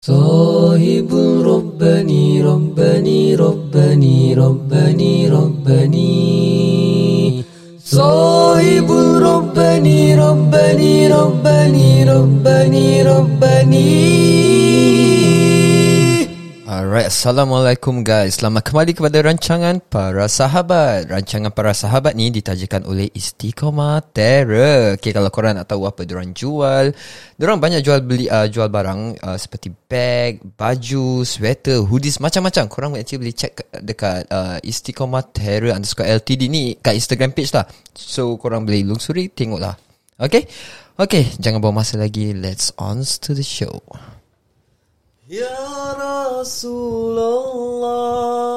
صاحب ربني ربني ربني ربني ربني. صاحب ربني ربني ربني ربني ربني. Alright, Assalamualaikum guys. Selamat kembali kepada rancangan Para Sahabat. Rancangan Para Sahabat ni ditajakan oleh Istiqomah Terror. Okay, kalau korang nak tahu apa diorang jual Diorang banyak jual beli uh, jual barang uh, Seperti bag, baju, sweater, hoodies Macam-macam. Korang actually boleh check dekat uh, Istiqomah Terror underscore LTD ni Kat Instagram page lah. So korang boleh lungsuri, tengok lah Okay Okay, jangan buang masa lagi. Let's on to the show يا رسول الله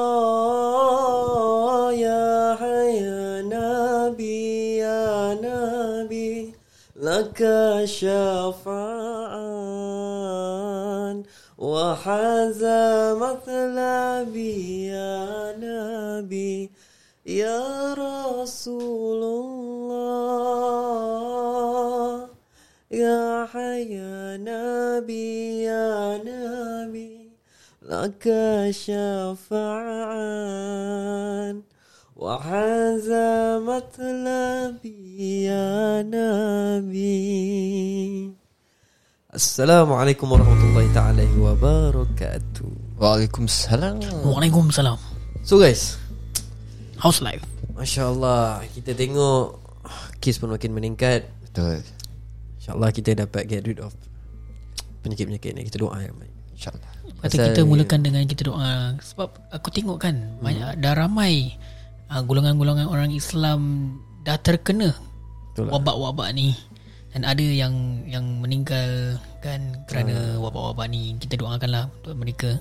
يا حي نبي يا نبي لك شفاعة وحاز مثلبي يا نبي يا رسول الله. يا حي يا نبي يا نبي لك شفاعة وحاز مطلبي يا نبي السلام عليكم ورحمة الله تعالى وبركاته Waalaikumsalam Waalaikumsalam So guys How's life? Masya Allah Kita tengok Kes pun makin meningkat Betul InsyaAllah kita dapat get rid of Penyakit-penyakit ni Kita doa yang baik InsyaAllah Kata Pasal- kita mulakan dengan kita doa. Sebab aku tengok kan Banyak dah ramai uh, Golongan-golongan orang Islam Dah terkena Betul lah. Wabak-wabak ni. Dan ada yang Yang meninggal Kan Kerana wabak-wabak ni. Kita doakanlah Untuk mereka.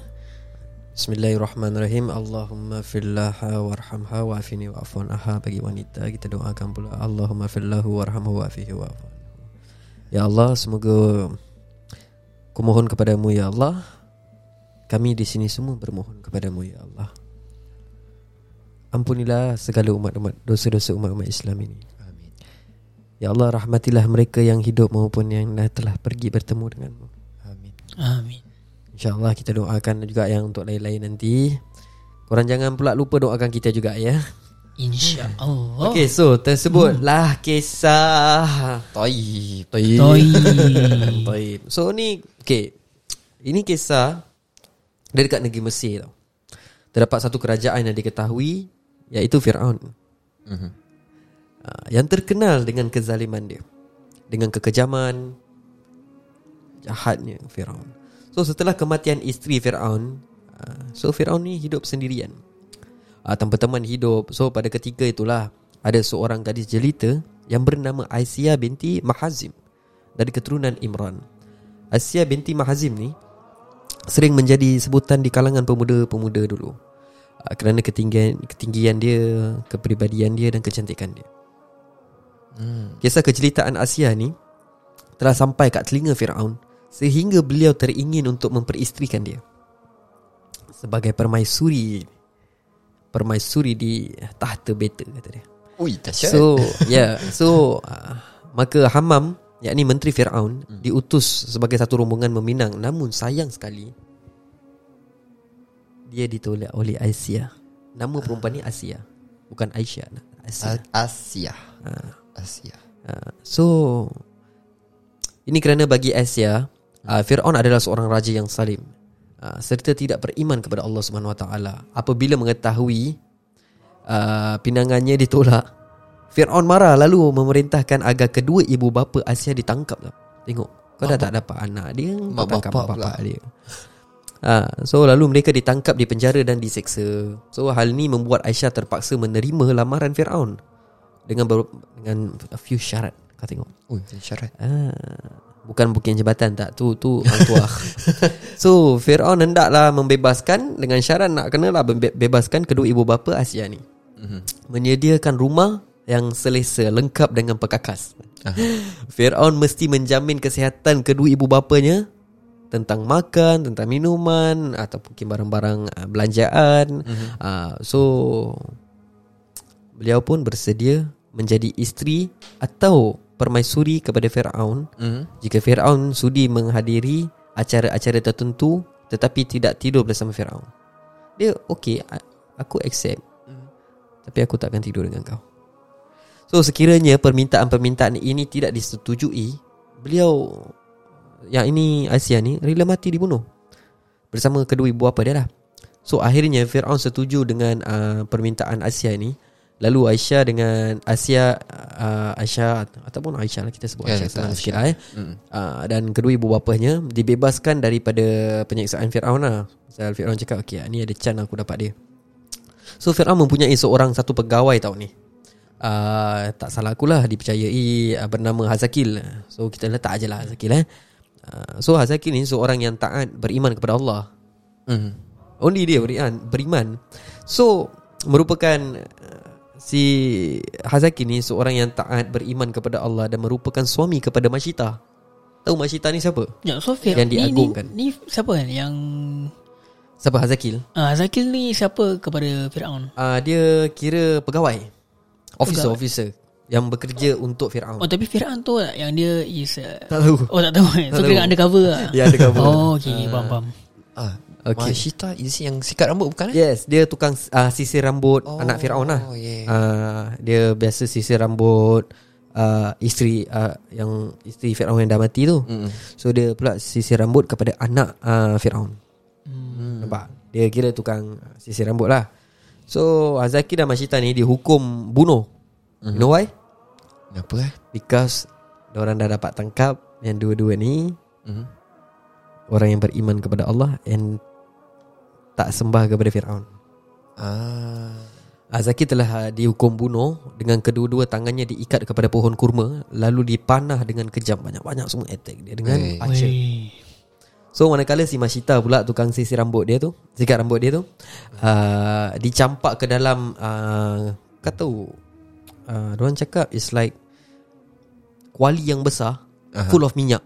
Bismillahirrahmanirrahim. Allahumma fillaha warhamha wa'afini wa'afun aha Bagi wanita kita doakan pula. Allahumma fillahu warhamhu wa'afihi wa'afun Ya Allah semoga Kumohon kepadamu ya Allah Kami di sini semua bermohon kepadamu ya Allah. Ampunilah segala umat-umat Dosa-dosa umat-umat Islam ini. Amin. Ya Allah rahmatilah mereka yang hidup Maupun yang dah telah pergi bertemu denganmu. Amin. Amin. InsyaAllah kita doakan juga yang untuk lain-lain nanti. Korang jangan pula lupa doakan kita juga ya. InsyaAllah. Okay so tersebutlah kisah. Taib Taib Toi Taib So ni Okay Ini kisah Dari dekat negeri Mesir tau. Terdapat satu kerajaan yang diketahui Iaitu Fir'aun. Uh, Yang terkenal dengan kezaliman dia. Dengan kekejaman Jahatnya Fir'aun. So setelah kematian isteri Fir'aun uh, So Fir'aun ni hidup sendirian. Uh, Tanpa teman hidup. So pada ketika itulah Ada seorang gadis jelita Yang bernama Aisyah binti Mahazim Dari keturunan Imran. Aisyah binti Mahazim ni Sering menjadi sebutan di kalangan pemuda-pemuda dulu uh, Kerana ketinggian, ketinggian dia Kepribadian dia dan kecantikan dia Hmm. Kisah kejelitaan Asia ni telah sampai kat telinga Firaun sehingga beliau teringin untuk memperistrikan dia sebagai permaisuri permaisuri di tahta beta kata dia. Ui, dahsyat So, yeah, so uh, maka Hamam yakni menteri Firaun diutus sebagai satu rombongan meminang namun sayang sekali dia ditolak oleh Aisyah. Nama perempuan ni Asia, bukan Aisyah. Asia. Asia Ah. Asia Uh, so ini kerana bagi Asia uh, Firaun adalah seorang raja yang salim uh, serta tidak beriman kepada Allah Subhanahu Wa Taala. Apabila mengetahui uh, pinangannya ditolak, Firaun marah lalu memerintahkan agar kedua ibu bapa Asia ditangkap. lah. Tengok, kau dah tak dapat anak dia, kau Mak tangkap bapak mak pula. bapak dia. Ah, so lalu mereka ditangkap di penjara dan diseksa. So hal ni membuat Aisyah terpaksa menerima lamaran Firaun dengan ber, dengan a few syarat. Kau tengok. Ui, syarat Ah, bukan bukit jembatan tak tu tu orang tua. so Firaun hendaklah membebaskan dengan syarat nak kenalah be- bebaskan kedua ibu bapa Asia ni. Mhm. Menyediakan rumah yang selesa lengkap dengan perkakas. Aha. Firaun mesti menjamin kesihatan kedua ibu bapanya tentang makan, tentang minuman atau mungkin barang-barang uh, belanjaan. Mhm. Uh, so beliau pun bersedia menjadi isteri atau permaisuri kepada Firaun Mhm. jika Firaun sudi menghadiri acara-acara tertentu tetapi tidak tidur bersama Firaun. Dia okey, aku accept. Tapi aku tak akan tidur dengan kau. So sekiranya permintaan-permintaan ini tidak disetujui, beliau yang ini Asia ni rela mati dibunuh bersama kedua ibu bapa dia lah. So akhirnya Firaun setuju dengan uh, permintaan Asia ni. Lalu Aisyah dengan Asia uh, Aisyah ataupun Aisyah lah kita sebut Ya, Aisyah senang Aisyah. sikit lah eh. Mm. Uh, dan kedua ibu bapanya dibebaskan daripada penyiksaan Firaun lah. Pasal Firaun cakap okey ni ada can aku dapat dia. So Firaun mempunyai seorang satu pegawai tau ni. Uh, tak salah aku lah dipercayai uh, bernama Hazakil. So kita letak aje lah Hazakil eh. Uh, so Hazakil ni seorang yang taat beriman kepada Allah. Mm. Only dia beriman, beriman. So merupakan uh, si Hazaki ni seorang yang taat beriman kepada Allah dan merupakan suami kepada Masyita. Tahu Masyita ni siapa? Ya, so Fir- Yang ni, ni, diagungkan. ni siapa kan yang Siapa Hazakil? uh, Zakil ni siapa kepada Firaun? Uh, dia kira pegawai. Officer, Pegawai. officer yang bekerja untuk Firaun. Oh tapi Firaun tu lah yang dia is uh, tak tahu. Oh tak tahu? So Tak kira tahu. undercover lah Ya, undercover. Oh okay faham faham Ah, Okay. Mashita is yang sikat rambut bukan eh? Yes, dia tukang uh, sisir rambut Oh, anak Firaun lah. yeah. Uh, dia biasa sisir rambut uh, isteri uh, yang isteri Firaun yang dah mati tu. Mm. So dia pula sisir rambut kepada anak uh, Firaun. Hmm. Nampak? Dia kira tukang sisir rambut lah. So Azaki dan Mashita ni dihukum bunuh. You know why? Kenapa eh? Because orang dah dapat tangkap yang dua-dua ni Mm. orang yang beriman kepada Allah and tak sembah kepada Firaun. Ah. Azaki telah uh, dihukum bunuh dengan kedua-dua tangannya diikat kepada pohon kurma lalu dipanah dengan kejam banyak-banyak semua attack dia dengan Wey. archer. Weh. So manakala si Mashita pula tukang sisir rambut dia tu, sikat rambut dia tu, uh, dicampak ke dalam uh, kau tahu uh, orang cakap it's like kuali yang besar Aha. full of minyak.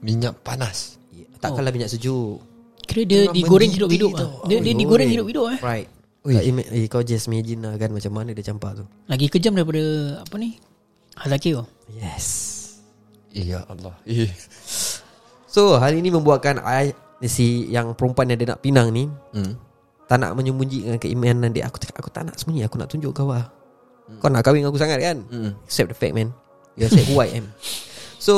Minyak panas. Takkanlah minyak sejuk. Kira dia digoreng hidup-hidup lah Dia, dia digoreng Goreng. hidup-hidup eh Right. Ui. Kau, ima- eh, kau just imagine lah kan macam mana dia campak tu. Lagi kejam daripada Apa ni Hazaki tu Yes. Ya Allah. Eh. So hal ini membuatkan I, si yang perempuan yang dia nak pinang ni Mm. tak nak menyembunyikan keimanan dia. Aku cakap aku tak nak sembunyi, aku nak tunjuk kau lah. Kau nak kahwin dengan aku sangat kan? Mm. Accept the fact man. You accept who I am. So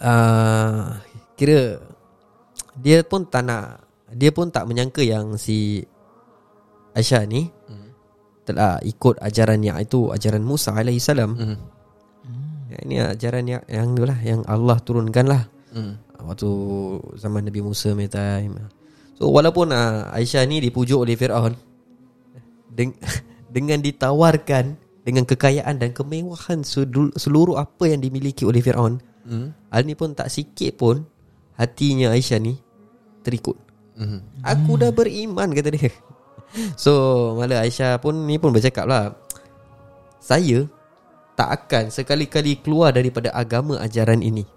uh, kira dia pun tak nak dia pun tak menyangka yang si Aisyah ni Mm. telah ikut ajaran yang itu ajaran Musa alaihi salam. Mm. Ini ajaran yang yang tu lah yang Allah turunkan lah Mm. waktu zaman Nabi Musa punya time. So walaupun uh, Aisyah ni dipujuk oleh Firaun deng- dengan ditawarkan dengan kekayaan dan kemewahan sedul- seluruh apa yang dimiliki oleh Firaun, Mm. hal ni pun tak sikit pun hatinya Aisyah ni terikut. Mm. Aku dah beriman kata dia. So malah Aisyah pun ni pun bercakap lah Saya tak akan sekali-kali keluar daripada agama ajaran ini.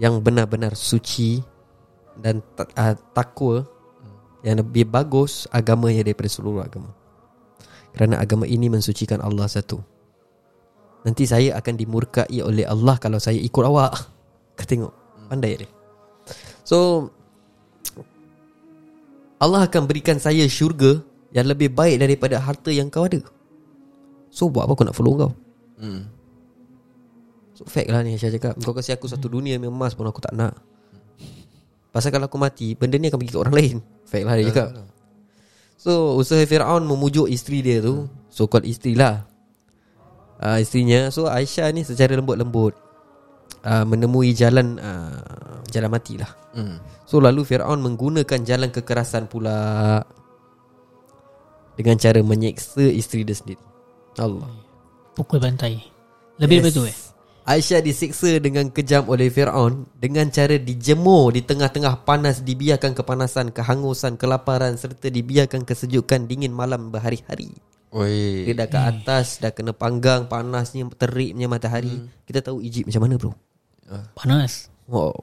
Yang benar-benar suci dan uh, takwa Yang lebih bagus agamanya daripada seluruh agama. Kerana agama ini mensucikan Allah satu. Nanti saya akan dimurkai oleh Allah kalau saya ikut awak. Kau tengok Pandai dia. So Allah akan berikan saya syurga yang lebih baik daripada harta yang kau ada. So buat apa aku nak follow kau? Mm. So fact lah ni Aisyah cakap. Kau kasih aku satu dunia yang emas pun aku tak nak. Pasal kalau aku mati Benda ni akan pergi ke orang lain. Fact lah dia cakap. So usaha Fir'aun memujuk isteri dia tu So called isteri lah. Uh, Isterinya. So Aisyah ni secara lembut-lembut uh, Menemui jalan uh, Jalan mati lah. Mm. So lalu Fir'aun menggunakan jalan kekerasan pula Dengan cara menyeksa isteri dia sendiri Allah. Pukul bantai. Lebih daripada tu eh? Aisyah disiksa dengan kejam oleh Fir'aun Dengan cara dijemur di tengah-tengah panas Dibiarkan kepanasan, kehangusan, kelaparan Serta dibiarkan kesejukan dingin malam berhari-hari. Oi. Dia dah ke atas, dah kena panggang Panasnya, teriknya matahari. Kita tahu Egypt macam mana bro? Panas. Wow.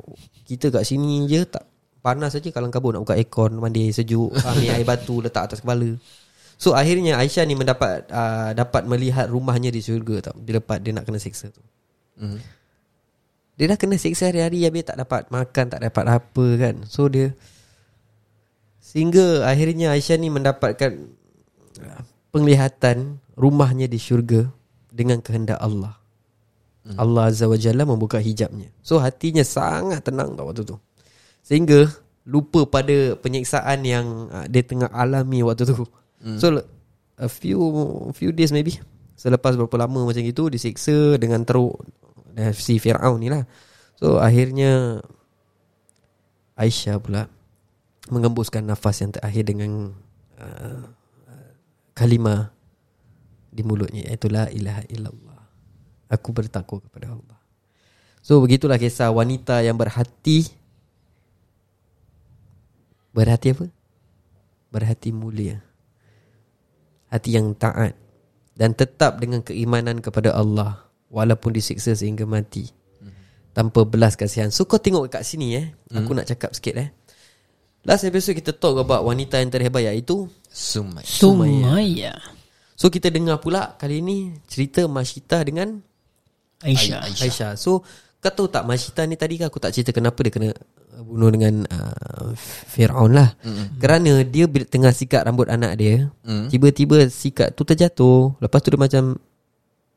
Kita kat sini je tak Panas saja kalau kabur nak buka aircon Mandi sejuk Ambil air batu letak atas kepala So akhirnya Aisyah ni mendapat uh, Dapat melihat rumahnya di syurga tau Dia dia nak kena seksa tu. Mm. Dia dah kena siksa hari-hari Habis tak dapat makan Tak dapat apa kan. So dia Sehingga akhirnya Aisyah ni mendapatkan uh, Penglihatan Rumahnya di syurga Dengan kehendak Allah. Hmm. Allah Azza wa Jalla membuka hijabnya. So hatinya sangat tenang tau waktu tu. Sehingga Lupa pada penyiksaan yang uh, Dia tengah alami waktu tu hmm. So A few Few days maybe Selepas berapa lama macam itu Disiksa dengan teruk eh, Si Fir'aun ni lah So akhirnya Aisyah pula Mengembuskan nafas yang terakhir dengan uh, Kalimah Di mulutnya Iaitu la ilaha illallah Aku bertakwa kepada Allah So begitulah kisah wanita yang berhati Berhati apa? Berhati mulia Hati yang taat Dan tetap dengan keimanan kepada Allah Walaupun disiksa sehingga mati. Tanpa belas kasihan. So kau tengok kat sini eh. Aku nak cakap sikit eh. Last episode kita talk about wanita yang terhebat iaitu Sumai. Sumaya. So kita dengar pula kali ni cerita Mashita dengan Aisyah. Aisyah. Aisyah. So kau tahu tak Mashita ni tadi kan aku tak cerita kenapa dia kena bunuh dengan uh, Fir'aun lah. Mm-hmm. Kerana dia bila tengah sikat rambut anak dia, mm. tiba-tiba sikat tu terjatuh. Lepas tu dia macam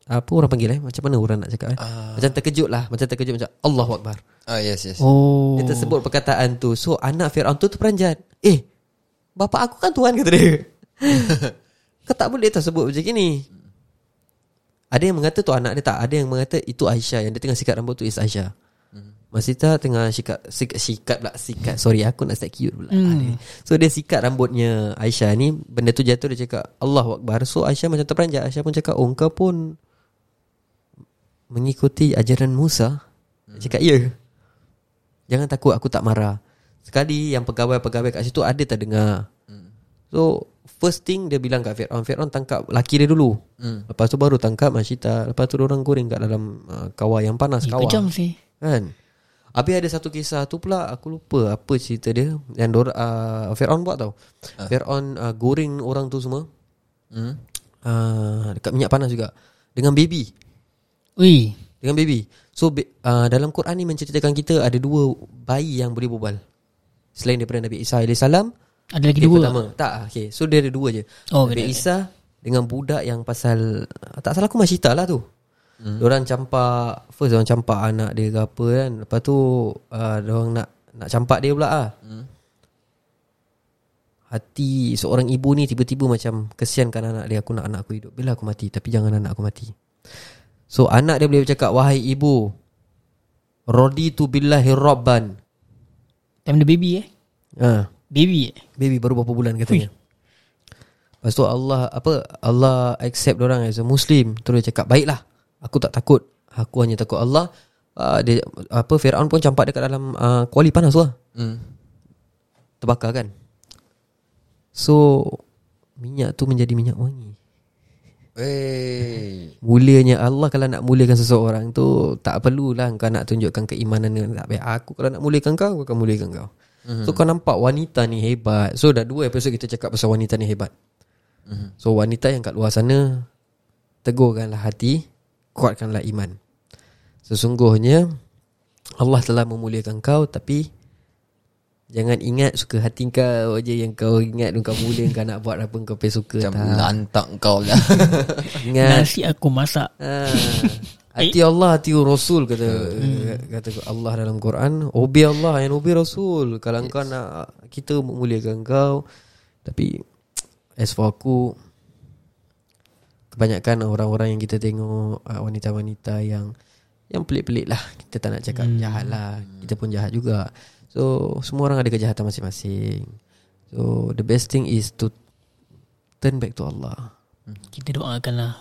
apa orang panggil eh? Macam mana orang nak cakap eh? Ah. Macam terkejut lah. Macam terkejut macam Allahu Akbar. Ah yes yes. Oh Dia tersebut perkataan tu. So anak Fir'aun tu terperanjat. Eh, bapa aku kan tuan kata dia. Kau tak boleh tersebut macam ni. Ada yang mengata tu anak dia tak. Ada yang mengata itu Aisyah. Yang dia tengah sikat rambut tu is Aisyah. Masita tengah sikat, sikat Sikat pula Sikat. Sorry aku nak start cute pula. Hmm. So dia sikat rambutnya Aisyah ni. Benda tu jatuh dia cakap Allah Akbar. So Aisyah macam terperanjat. Aisyah pun cakap Oh kau pun Mengikuti ajaran Musa? Dia cakap ya. Jangan takut aku tak marah. Sekali yang pegawai-pegawai kat situ Ada tak dengar So First thing dia bilang kat Fir'aun Fir'aun tangkap laki dia dulu. Hmm. Lepas tu baru tangkap Masyita. Lepas tu orang goreng kat dalam uh, Kawah yang panas Eh, Kawah. Kejam sih. Kan Habis ada satu kisah tu pula Aku lupa apa cerita dia Yang Dor, uh, Fir'aun buat tau. Uh. Fir'aun uh, goreng orang tu semua. Hmm. uh, Dekat minyak panas juga. Dengan baby. Ui. Dengan baby. So be- uh, dalam Quran ni menceritakan kita Ada dua bayi yang boleh berbual. Selain daripada Nabi Isa AS Ada lagi Okay, dua? pertama. Tak okay. So dia ada dua je. Oh, Nabi okay, okay. Isa Dengan budak yang pasal Tak salah aku Masyita lah tu hmm. Diorang campak First orang campak anak dia ke apa kan. Lepas tu uh, Diorang nak Nak campak dia pula lah. Hmm. Hati seorang ibu ni Tiba-tiba macam Kesiankan anak dia. Aku nak anak aku hidup. Bila aku mati? Tapi jangan anak aku mati. So anak dia boleh bercakap Wahai ibu Raditu billahi rabban. Time the baby eh? Ha, Baby eh? Baby baru berapa bulan katanya. Lepas tu Allah Apa? Allah accept orang as a Muslim. Terus dia cakap Baiklah Aku tak takut. Aku hanya takut Allah uh, dia, Apa Fir'aun pun campak dekat dalam uh, Kuali panas tu lah. Hmm. Terbakar kan? So Minyak tu menjadi minyak wangi. Wey. Mulianya Allah Kalau nak muliakan seseorang tu Tak perlulah Kau nak tunjukkan keimanan dengan tak baik Aku kalau nak muliakan kau Aku akan muliakan kau. Mm-hmm. So kau nampak wanita ni hebat. So dah dua episod kita cakap Pasal wanita ni hebat. Mhm. So wanita yang kat luar sana Tegurkanlah hati Kuatkanlah iman. Sesungguhnya Allah telah memuliakan kau Tapi Jangan ingat suka hati kau je Yang kau ingat Kau mulia Kau nak buat apa Kau pergi suka. Macam tak. lantak kau lah. Ingat. Nasi aku masak. Ah, Hati Allah Hati Rasul kata kata Allah dalam Quran. Obi Allah and obi Rasul. Kalau yes. kau nak Kita memuliakan kau Tapi As for aku Kebanyakan orang-orang yang kita tengok uh, Wanita-wanita yang Yang pelik-pelik lah. Kita tak nak cakap hmm. jahat lah. Kita pun jahat juga. So Semua orang ada kejahatan masing-masing. So the best thing is to Turn back to Allah. Kita doakan lah.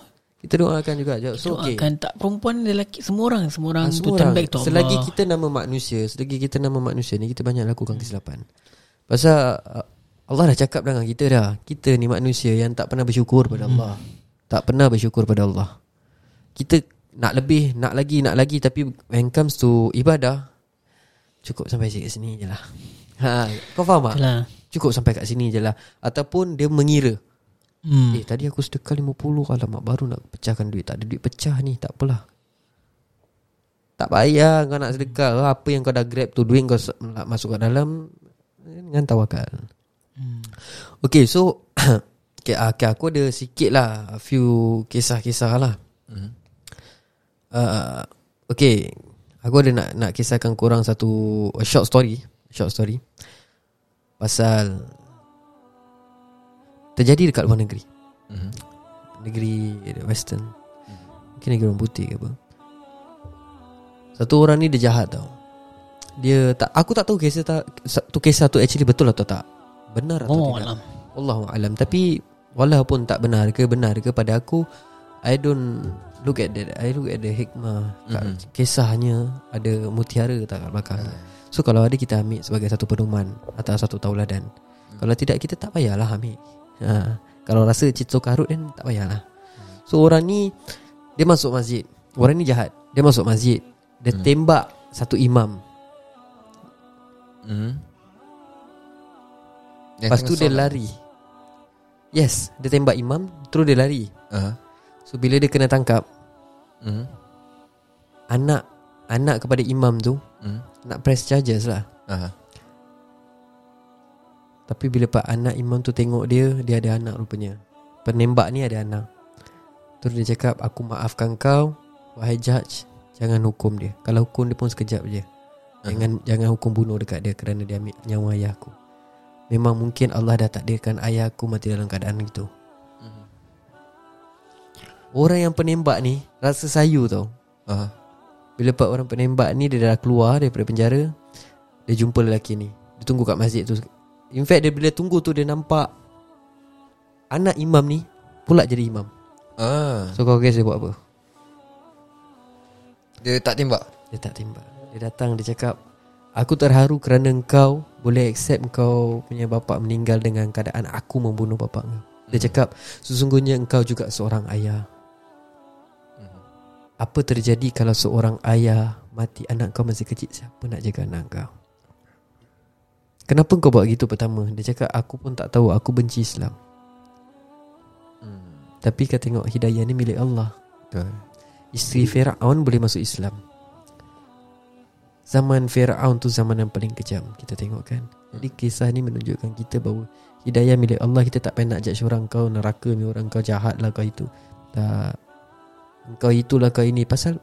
Kita doakan juga So okay. Doakan. Tak perempuan lelaki Semua orang Semua orang to semua turn orang. back to Allah. Selagi kita nama manusia Selagi kita nama manusia ni Kita banyak lakukan kesilapan. Pasal uh, Allah dah cakap dengan kita dah. Kita ni manusia yang tak pernah bersyukur pada Allah Tak pernah bersyukur pada Allah Kita nak lebih Nak lagi Nak lagi Tapi when comes to ibadah Cukup sampai kat sini je lah ha, Kau faham tak? Itulah. Cukup sampai kat sini je lah Ataupun dia mengira Hmm. Eh tadi aku sedekah 50 Alamak baru nak pecahkan duit Tak ada duit pecah ni Tak apalah Tak payah kau nak sedekah Apa yang kau dah grab tu Duit kau nak masuk kat dalam Dengan tawakal Hmm. Okay so okay, ah, okay, Aku ada sikit lah A few kisah-kisah lah Mhm. uh, Okay Aku ada nak nak kisahkan korang satu a short story, short story pasal terjadi dekat luar negeri. Mhm. Negeri western. Mungkin negeri orang putih ke apa. Satu orang ni dia jahat tau. Dia tak aku tak tahu kisah tak satu kisah tu actually betul atau tak. Benar atau Oh, tidak. alam. Allahu alam tapi walaupun tak benar ke benar ke pada aku I don't look at that I look at the hikmah Mhm. kisahnya ada mutiara tak kat belakang. So kalau ada kita ambil sebagai satu pedoman atau satu tauladan. Kalau tidak kita tak payahlah ambil. Ha. kalau rasa cicok karut kan tak payahlah. So orang ni dia masuk masjid. Orang ni jahat. Dia masuk masjid. Dia Hmm. tembak satu imam. Yang lepas tu dia lari yes dia tembak imam terus dia lari Aha. so bila dia kena tangkap Mhm. anak anak kepada imam tu Mhm. nak press charges lah. Aha. Tapi bila pak anak imam tu tengok dia, dia ada anak rupanya. Penembak ni ada anak. Terus dia cakap, aku maafkan kau, wahai judge, jangan hukum dia. Kalau hukum dia pun sekejap je. Jangan jangan hukum bunuh dekat dia kerana dia ambil nyawa ayahku. Memang mungkin Allah dah takdirkan ayah aku mati dalam keadaan itu. Mhm. Orang yang penembak ni rasa sayu tau. Aha. Bila pak orang penembak ni Dia dah keluar daripada penjara Dia jumpa lelaki ni Dia tunggu kat masjid tu In fact dia bila tunggu tu Dia nampak Anak imam ni Pula jadi imam Ah. So kau guess dia buat apa Dia tak tembak. Dia tak tembak Dia datang dia cakap Aku terharu kerana engkau Boleh accept engkau punya bapak meninggal Dengan keadaan aku membunuh bapak engkau Dia cakap Sesungguhnya engkau juga seorang ayah. Apa terjadi kalau seorang ayah Mati? Anak kau masih kecil Siapa nak jaga anak kau? Kenapa kau buat gitu pertama? Dia cakap aku pun tak tahu. Aku benci Islam. Hmm. Tapi kau tengok hidayah ni milik Allah. Betul. Isteri Fir'aun boleh masuk Islam Zaman Fir'aun tu zaman yang paling kejam. Kita tengok kan? Jadi kisah ni menunjukkan kita bahawa Hidayah milik Allah Kita tak payah nak judge orang kau Neraka ni orang kau jahat lah kau itu. Tak. Kau itulah kau ini. Pasal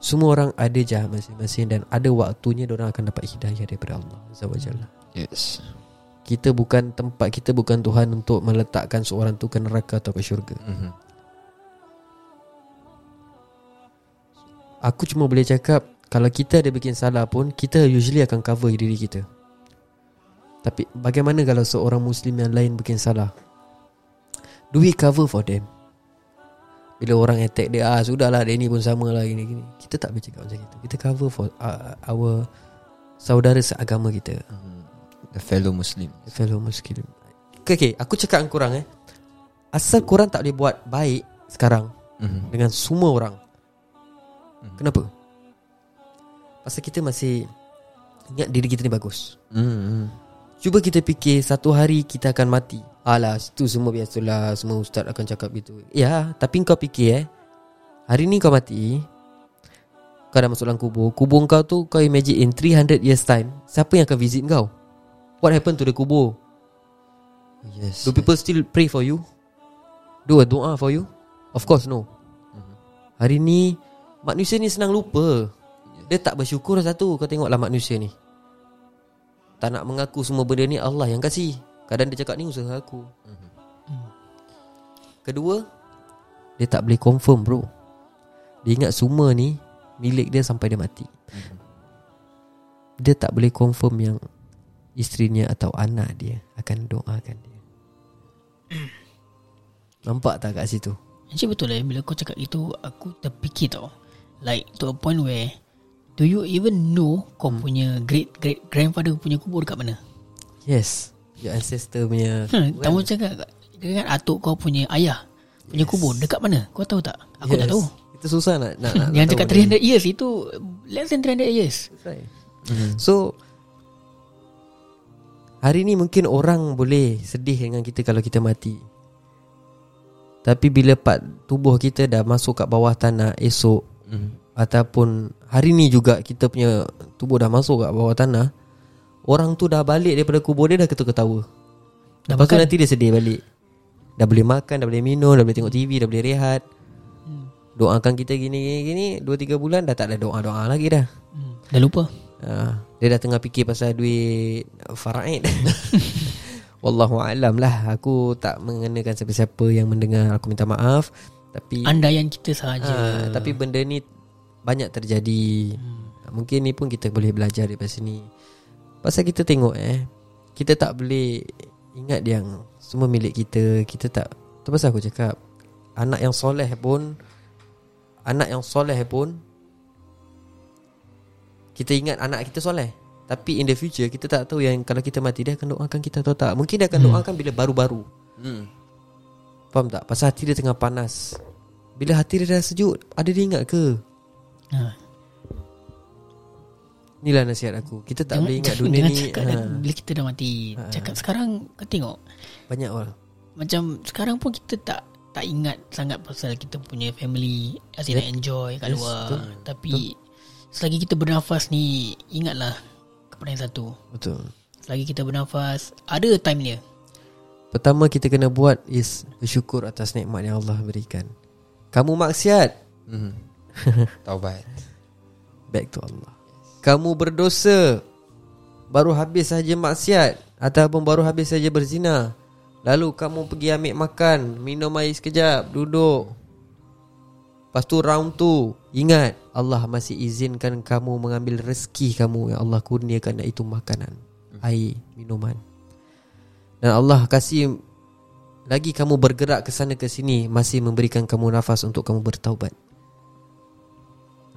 Semua orang ada jahat masing-masing Dan ada waktunya Diorang akan dapat hidayah daripada Allah Azza wa Jalla. Yes. Kita bukan tempat Kita bukan Tuhan Untuk meletakkan seorang tu ke neraka atau ke syurga. Mhm. Aku cuma boleh cakap Kalau kita ada bikin salah pun Kita usually akan cover diri kita Tapi bagaimana kalau seorang Muslim yang lain bikin salah Do we cover for them? Bila orang attack dia Ah sudahlah dia ni pun sama lah gini, gini. Kita tak boleh cakap macam itu Kita cover for uh, our Saudara seagama kita Mhm. The fellow Muslim. Fellow Muslim Okay, okay aku cakap dengan korang eh Asal korang tak boleh buat baik Sekarang Mhm. dengan semua orang. Hmm. Kenapa? Pasal kita masih ingat diri kita ni bagus. Mhm. Cuba kita fikir satu hari kita akan mati. Alah, itu semua biasalah, semua ustaz akan cakap gitu. Ya, tapi kau fikir eh. Hari ni kau mati, kau dah masuk dalam kubur. Kubur kau tu kau imagine in 300 years time, siapa yang akan visit kau? What happened to the kubur? Yes. Do people still pray for you? Do a doa for you? Of course no Hari ni Manusia ni senang lupa Dia tak bersyukur satu Kau tengoklah manusia ni. Tak nak mengaku semua benda ni Allah yang kasih. Kadang dia cakap ni usaha aku. Kedua Dia tak boleh confirm bro. Dia ingat semua ni Milik dia sampai dia mati. Dia tak boleh confirm yang Isterinya atau anak dia Akan doakan dia. Nampak tak kat situ? Actually betul lah Bila kau cakap itu Aku terfikir tau. Like to a point where Do you even know Kau Hmm. punya Great great grandfather punya kubur dekat mana Yes Your ancestor punya hmm, Tamu cakap Kan atuk kau punya ayah Punya Yes. kubur Dekat mana Kau tahu tak Aku yes. tak tahu Itu susah nak, nak, nak Yang nak tahu benda 300 years Itu Less than 300 years. That's right. So Hari ni mungkin orang boleh sedih dengan kita kalau kita mati Tapi bila part tubuh kita dah masuk kat bawah tanah esok Mhm. Ataupun Hari ni juga Kita punya Tubuh dah masuk kat bawah tanah Orang tu dah balik Daripada kubur dia Dah ketawa-ketawa. Lepas tu makan? nanti dia sedih balik. Dah boleh makan Dah boleh minum Dah boleh tengok TV Dah boleh rehat. Doakan kita gini gini gini Dua tiga bulan Dah tak ada doa-doa lagi dah. Hmm. Dah lupa? Ha, Dia dah tengah fikir pasal duit Faraid. Wallahu alam lah. Aku tak mengenakan siapa-siapa Yang mendengar. Aku minta maaf. Tapi Andaian kita sahaja. Ha, Tapi benda ni Banyak terjadi hmm. Mungkin ni pun kita boleh belajar Daripada sini Pasal kita tengok eh Kita tak boleh Ingat yang Semua milik kita Kita tak Tu pasal aku cakap Anak yang soleh pun Anak yang soleh pun Kita ingat anak kita soleh Tapi in the future Kita tak tahu yang Kalau kita mati Dia akan doakan kita atau tak Mungkin dia akan doakan Bila baru-baru Hmm. Faham tak? Pasal hati dia tengah panas Bila hati dia dah sejuk Ada dia ingat ke? Ha. Inilah nasihat aku Kita tak Jangan- boleh ingat jangan- dunia jangan ni cakap ha, Bila kita dah mati Cakap sekarang Kau tengok Banyak orang Macam sekarang pun kita tak tak ingat sangat pasal kita punya family asyik nak enjoy kat Yes, luar. betul. Tapi selagi kita bernafas ni ingatlah kepada yang satu. Betul Selagi kita bernafas ada time dia. Pertama kita kena buat Is bersyukur atas nikmat yang Allah berikan Kamu maksiat Hmm. Taubat. Back to Allah. Kamu berdosa. Baru habis saja maksiat. Ataupun baru habis saja berzina. Lalu kamu pergi ambil makan Minum air sekejap Duduk. Lepas tu round tu Ingat Allah masih izinkan kamu Mengambil rezeki kamu. Yang Allah kurniakan Iaitu makanan Air Minuman. Dan Allah kasih Lagi kamu bergerak ke sana ke sini. Masih memberikan kamu nafas Untuk kamu bertaubat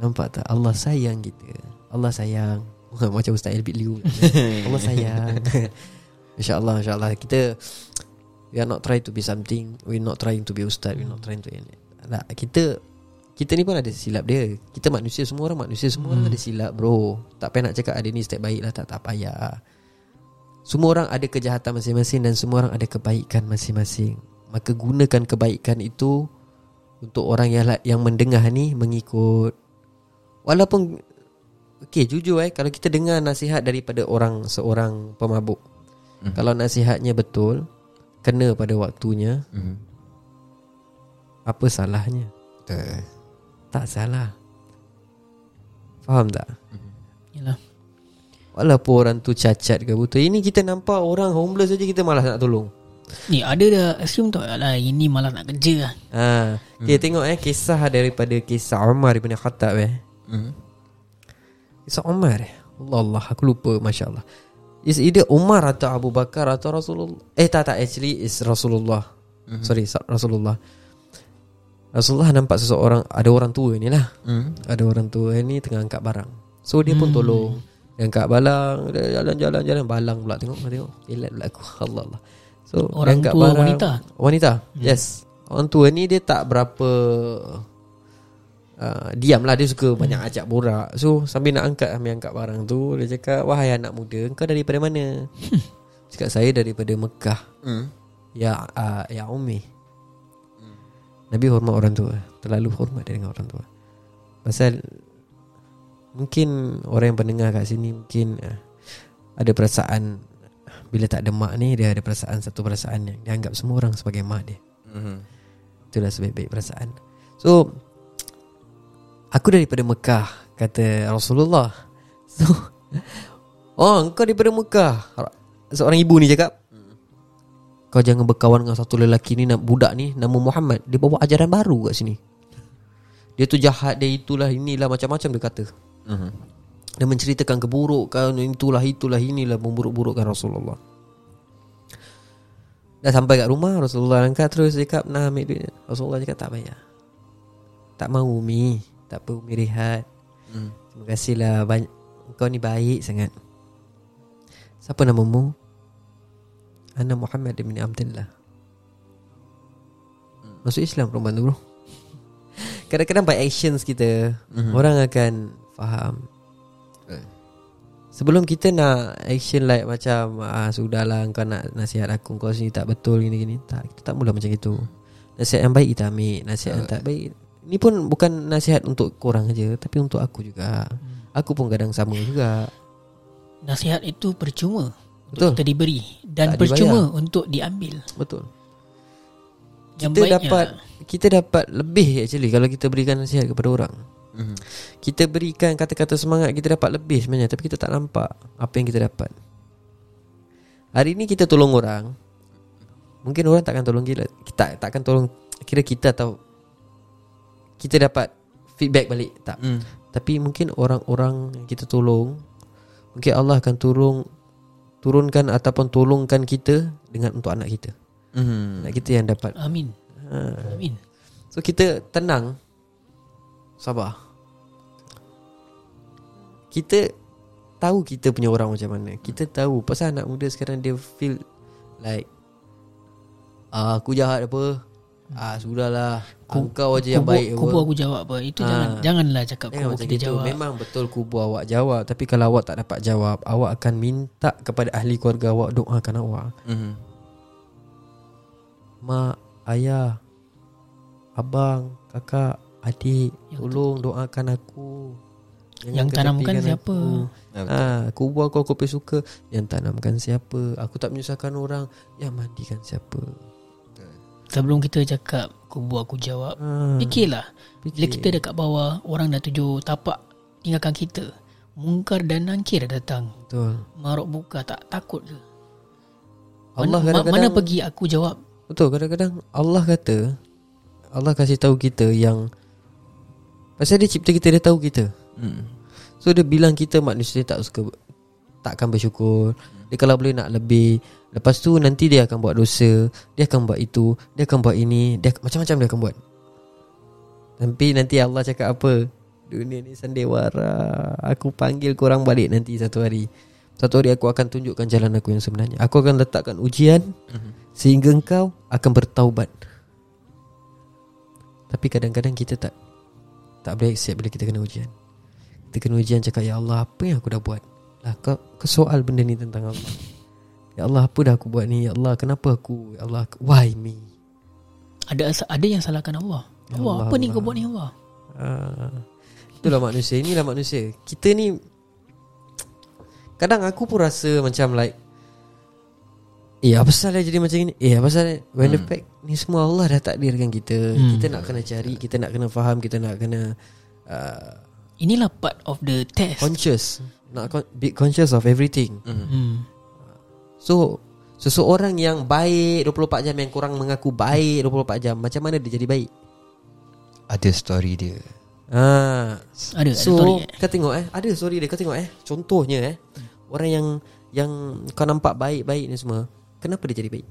Nampak tak? Allah sayang kita. Allah sayang. Macam Ustaz Elbit Liu. Allah sayang. InsyaAllah InsyaAllah. Kita We are not trying to be something. We not trying to be Ustaz. We not trying to tak, Kita Kita ni pun ada silap dia. Kita manusia Semua orang manusia Semua orang ada silap bro. Tak payah nak cakap Ada ni step baik lah Tak, tak payah. Semua orang ada kejahatan masing-masing Dan semua orang ada kebaikan masing-masing. Maka gunakan kebaikan itu Untuk orang yang yang mendengar ni Mengikut Walaupun Okay jujur eh Kalau kita dengar nasihat daripada orang Seorang pemabuk Mhm. Kalau nasihatnya betul Kena pada waktunya Hmm. Apa salahnya Betul. Tak salah Faham tak Yalah. Walaupun orang tu cacat ke buta Ini kita nampak orang homeless saja Kita malas nak tolong Ni ada dah assume tau lah ini malas nak kerja lah. ha. Okay tengok eh Kisah daripada Kisah Umar Ibn Khattab eh Hmm. Kisah Umar eh? Allah Allah Aku lupa Masya Allah Is either Umar atau Abu Bakar Atau Rasulullah? Eh tak tak Actually is Rasulullah. Mm-hmm. Sorry Rasulullah. Rasulullah nampak seseorang Ada orang tua ni lah. Hmm. Ada orang tua ni Tengah angkat barang. So dia pun tolong. Dia angkat balang Dia jalan-jalan jalan. Balang pula tengok Tengok. Elak pula aku. Allah Allah. So dia Orang angkat tua barang. wanita? Wanita Yes. Orang tua ni dia tak berapa uh, Diam lah Dia suka banyak ajak borak. So sambil nak angkat Ambil angkat barang tu Dia cakap Wahai anak muda Kau daripada mana? Cakap saya daripada Mekah. Hmm. Ya uh, Ya Umi. Nabi hormat orang tua Terlalu hormat dia dengan orang tua. Pasal Mungkin Orang yang pendengar kat sini Mungkin uh, Ada perasaan Bila tak ada mak ni Dia ada perasaan Satu perasaan yang Dia anggap semua orang sebagai mak dia. Hmm. Itulah sebaik-baik perasaan. So Aku daripada Mekah Kata Rasulullah. So Oh kau daripada Mekah. Seorang ibu ni cakap Kau jangan berkawan dengan satu lelaki ni Budak ni Nama Muhammad. Dia bawa ajaran baru kat sini. Dia tu jahat Dia itulah inilah Macam-macam dia kata. Hmm. Dia menceritakan keburukan Itulah itulah inilah Memburuk-burukkan Rasulullah. Dah sampai kat rumah Rasulullah angkat terus cakap Nah ambil duit. Rasulullah cakap tak payah. Tak mahu Umi Tak apa Umi rehat. Hmm. Terima kasih lah. Banyak, Kau ni baik sangat. Siapa namamu? Ana Muhammad bin Abdullah. Masuk Islam perempuan tu bro. Kadang-kadang by actions kita Mhm. Orang akan faham. Eh. Sebelum kita nak action like macam ah, Sudahlah kau nak nasihat aku Kau sini tak betul gini-gini. Tak, kita tak mula macam itu. Nasihat yang baik kita ambil Nasihat yang tak baik Ni pun bukan nasihat untuk korang aja Tapi untuk aku juga. Aku pun kadang sama juga. Nasihat itu percuma Betul. Untuk kita diberi Dan Tak percuma untuk diambil. Betul. Yang Kita baiknya- dapat Kita dapat lebih actually Kalau kita berikan nasihat kepada orang. Mhm. Kita berikan kata-kata semangat Kita dapat lebih sebenarnya Tapi kita tak nampak Apa yang kita dapat. Hari ni kita tolong orang. Mungkin orang takkan tolong kita Kita takkan tolong Kira kita atau Kita dapat Feedback balik Tak? Mm. Tapi mungkin orang-orang yang kita tolong Mungkin Allah akan turun Turunkan ataupun tolongkan kita Dengan untuk anak kita. Mhm. Anak kita yang dapat. Amin. Ha. Amin. So kita tenang. Sabar. Kita Tahu kita punya orang macam mana. Kita tahu Pasal anak muda sekarang Dia feel Like ah, Aku jahat apa Ah sudahlah. Ku- Kau aja yang kubu, baik Kubu aku jawab apa? Itu Ah. jangan Janganlah cakap Jangan kubu kita gitu. jawab. Memang betul kubu awak jawab. Tapi kalau awak tak dapat jawab Awak akan minta kepada ahli keluarga awak Doakan awak. Mhm. Mak, ayah Abang, kakak, adik Tolong doakan aku. Yang ketepikan tanamkan siapa? aku. Ya, betul. Ah, aku buat aku kopi suka. Yang tanamkan siapa? Aku tak menyusahkan orang. Yang mandikan siapa Sebelum kita cakap Kubu aku jawab ah, Fikirlah. Fikir. Bila kita dekat bawah Orang dah tuju tapak Tinggalkan kita Mungkar dan nangkir dah datang. Betul. Marok buka tak takut ke? Allah mana, ma- kadang-kadang mana pergi aku jawab? Betul kadang-kadang Allah kata Allah kasih tahu kita yang Pasal dia cipta kita Dia tahu kita. Mm. So dia bilang kita manusia tak suka Takkan bersyukur. Dia kalau boleh nak lebih Lepas tu nanti dia akan buat dosa Dia akan buat itu Dia akan buat ini dia Macam-macam dia akan buat. Tapi nanti Allah cakap apa? Dunia ni sandiwara. Aku panggil korang balik nanti satu hari. Satu hari aku akan tunjukkan jalan aku yang sebenarnya. Aku akan letakkan ujian Mhm. Sehingga engkau akan bertaubat. Tapi kadang-kadang kita tak Tak boleh accept bila kita kena ujian. Kita kena ujian cakap Ya Allah apa yang aku dah buat? Lah, kau, kau soal benda ni tentang Allah Ya Allah apa dah aku buat ni? Ya Allah kenapa aku? Ya Allah why me? Ada ada yang salahkan Allah. Ya Allah, Allah, apa ni Allah. kau buat ni Allah? Ah, Itulah manusia Inilah manusia. Kita ni Kadang aku pun rasa macam like Eh apa dia jadi macam ni Eh apa dia When the Hmm. fact Ni semua Allah dah takdirkan kita. Hmm. Kita nak kena cari Kita nak kena faham Kita nak kena uh, Inilah part of the test. Conscious. Nak con- be conscious of everything. Mhm. hmm. So Seseorang yang baik 24 jam Yang korang mengaku baik 24 jam Macam mana dia jadi baik? Ada story dia. Ah, Ada So ada story kau tengok eh? Ada story dia Kau tengok eh? Contohnya eh? Orang yang Yang kau nampak baik-baik ni semua Kenapa dia jadi baik?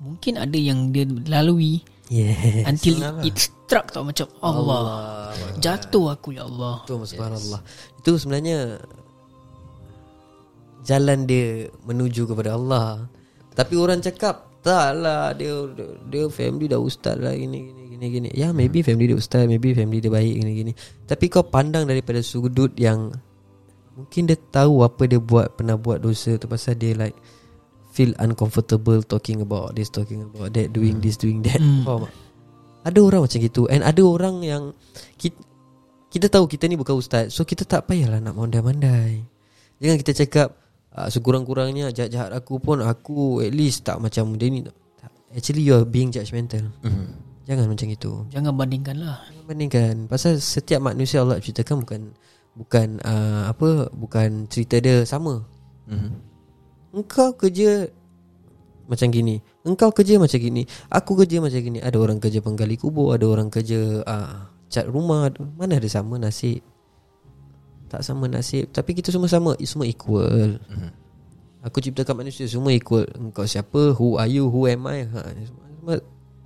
Mungkin ada yang dia lalui Yes. Until it struck tau Macam Allah, Jatuh aku ya Allah. Itu subhanallah. Itu sebenarnya Jalan dia Menuju kepada Allah. Tapi orang cakap Tak lah Dia Dia family dah ustaz lah Gini gini gini gini. Ya maybe family dia ustaz Maybe family dia baik Gini gini. Tapi kau pandang daripada sudut yang Mungkin dia tahu Apa dia buat Pernah buat dosa tu Pasal dia like Feel uncomfortable Talking about this Talking about that Doing this Doing that. Hmm. Faham? Ada orang macam gitu. And ada orang yang kita, kita tahu kita ni bukan ustaz So kita tak payahlah nak mandai-mandai. Jangan kita cakap uh, Sekurang-kurangnya jahat-jahat aku pun Aku at least tak macam dia ni. Actually you are being judgmental. Mhm. Jangan macam itu. Jangan bandingkan lah. Jangan bandingkan. Pasal setiap manusia Allah ceritakan bukan Bukan uh, apa Bukan cerita dia sama. Mhm. Engkau kerja Macam gini. Engkau kerja macam gini. Aku kerja macam gini. Ada orang kerja penggali kubur Ada orang kerja uh, Cat rumah. Mana ada sama nasib Tak sama nasib. Tapi kita semua sama. Semua equal. Mhm. Aku ciptakan manusia Semua equal. Engkau siapa? Who are you? Who am I? Ha, semua, semua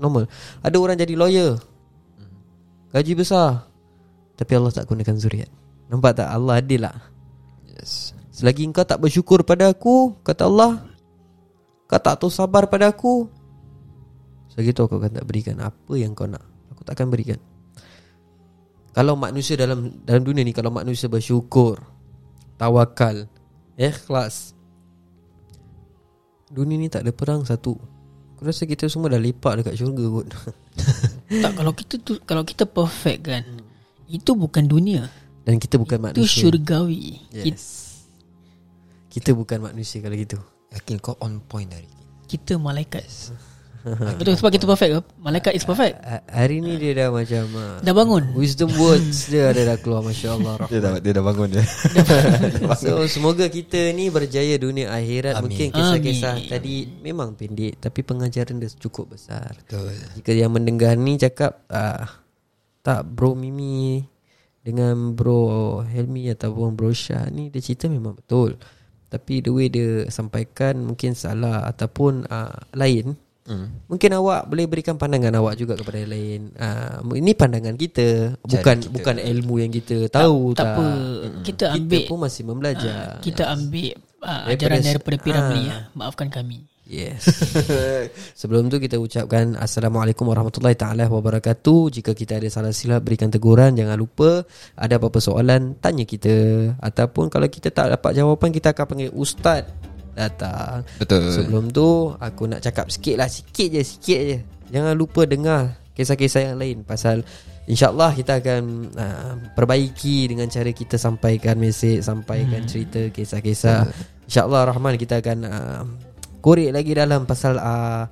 normal. Ada orang jadi lawyer. Gaji besar. Tapi Allah tak gunakan zuriat. Nampak tak? Allah adil lah Yes. Selagi engkau tak bersyukur pada aku Kata Allah Kau tak tahu sabar pada aku Selagi tu aku akan tak berikan Apa yang kau nak. Aku tak akan berikan Kalau manusia dalam dalam dunia ni Kalau manusia bersyukur Tawakal Ikhlas Dunia ni tak ada perang satu Aku rasa kita semua dah lepak dekat syurga kot Tak kalau kita tu kalau kita perfect kan. Itu bukan dunia. Dan kita bukan Itu manusia syurgawi. Kita, Yes Kita bukan manusia kalau gitu Yakin kau on point hari kita malaikat. Betul sebab kita perfect ke? Malaikat is perfect. Ha- Hari ni dia dah macam ah, Dah bangun. Wisdom words dia ada dah keluar Masya Allah Dia dah, dia dah bangun dia So semoga kita ni berjaya dunia akhirat Amin. Mungkin kisah-kisah Amin. tadi memang pendek Tapi pengajaran dia cukup besar Betul Jika yang mendengar ni cakap ah, Tak bro Mimi Dengan bro Helmi Ataupun bro Syah ni Dia cerita memang betul Tapi the way dia sampaikan Mungkin salah Ataupun ah, lain hmm. Mungkin awak boleh berikan pandangan awak juga kepada yang lain. Ah, ini pandangan kita, bukan kita. bukan ilmu yang kita tahu tak, tak. apa. Kita ambil Kita pun masih membelajar. kita ambil uh, ajaran daripada Piramli ah. ah. Maafkan kami. Yes. Sebelum tu kita ucapkan Assalamualaikum warahmatullahi taala wabarakatuh. Jika kita ada salah silap berikan teguran, jangan lupa ada apa-apa soalan tanya kita ataupun kalau kita tak dapat jawapan kita akan panggil ustaz datang. Betul. Sebelum tu aku nak cakap sikit lah Sikit je Sikit je. Jangan lupa dengar Kisah-kisah yang lain. Pasal InsyaAllah kita akan uh, Perbaiki dengan cara kita Sampaikan mesej Sampaikan hmm. cerita Kisah-kisah. InsyaAllah Rahman kita akan uh, Korek lagi dalam Pasal uh,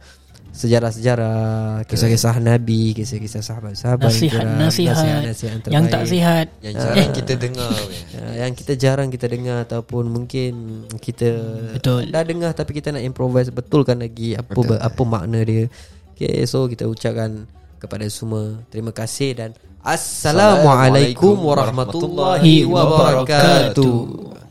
Sejarah-sejarah Kisah-kisah Nabi Kisah-kisah sahabat-sahabat yang Nasihat, geram, nasihat, Nasihat-nasihat yang Yang tak sihat. Yang jarang kita dengar. Uh, yang kita jarang kita dengar ataupun mungkin kita Betul. dah dengar tapi kita nak improvise betulkan lagi apa Betul. Betul. apa makna dia. Okay, so kita ucapkan kepada semua terima kasih dan assalamualaikum warahmatullahi wabarakatuh.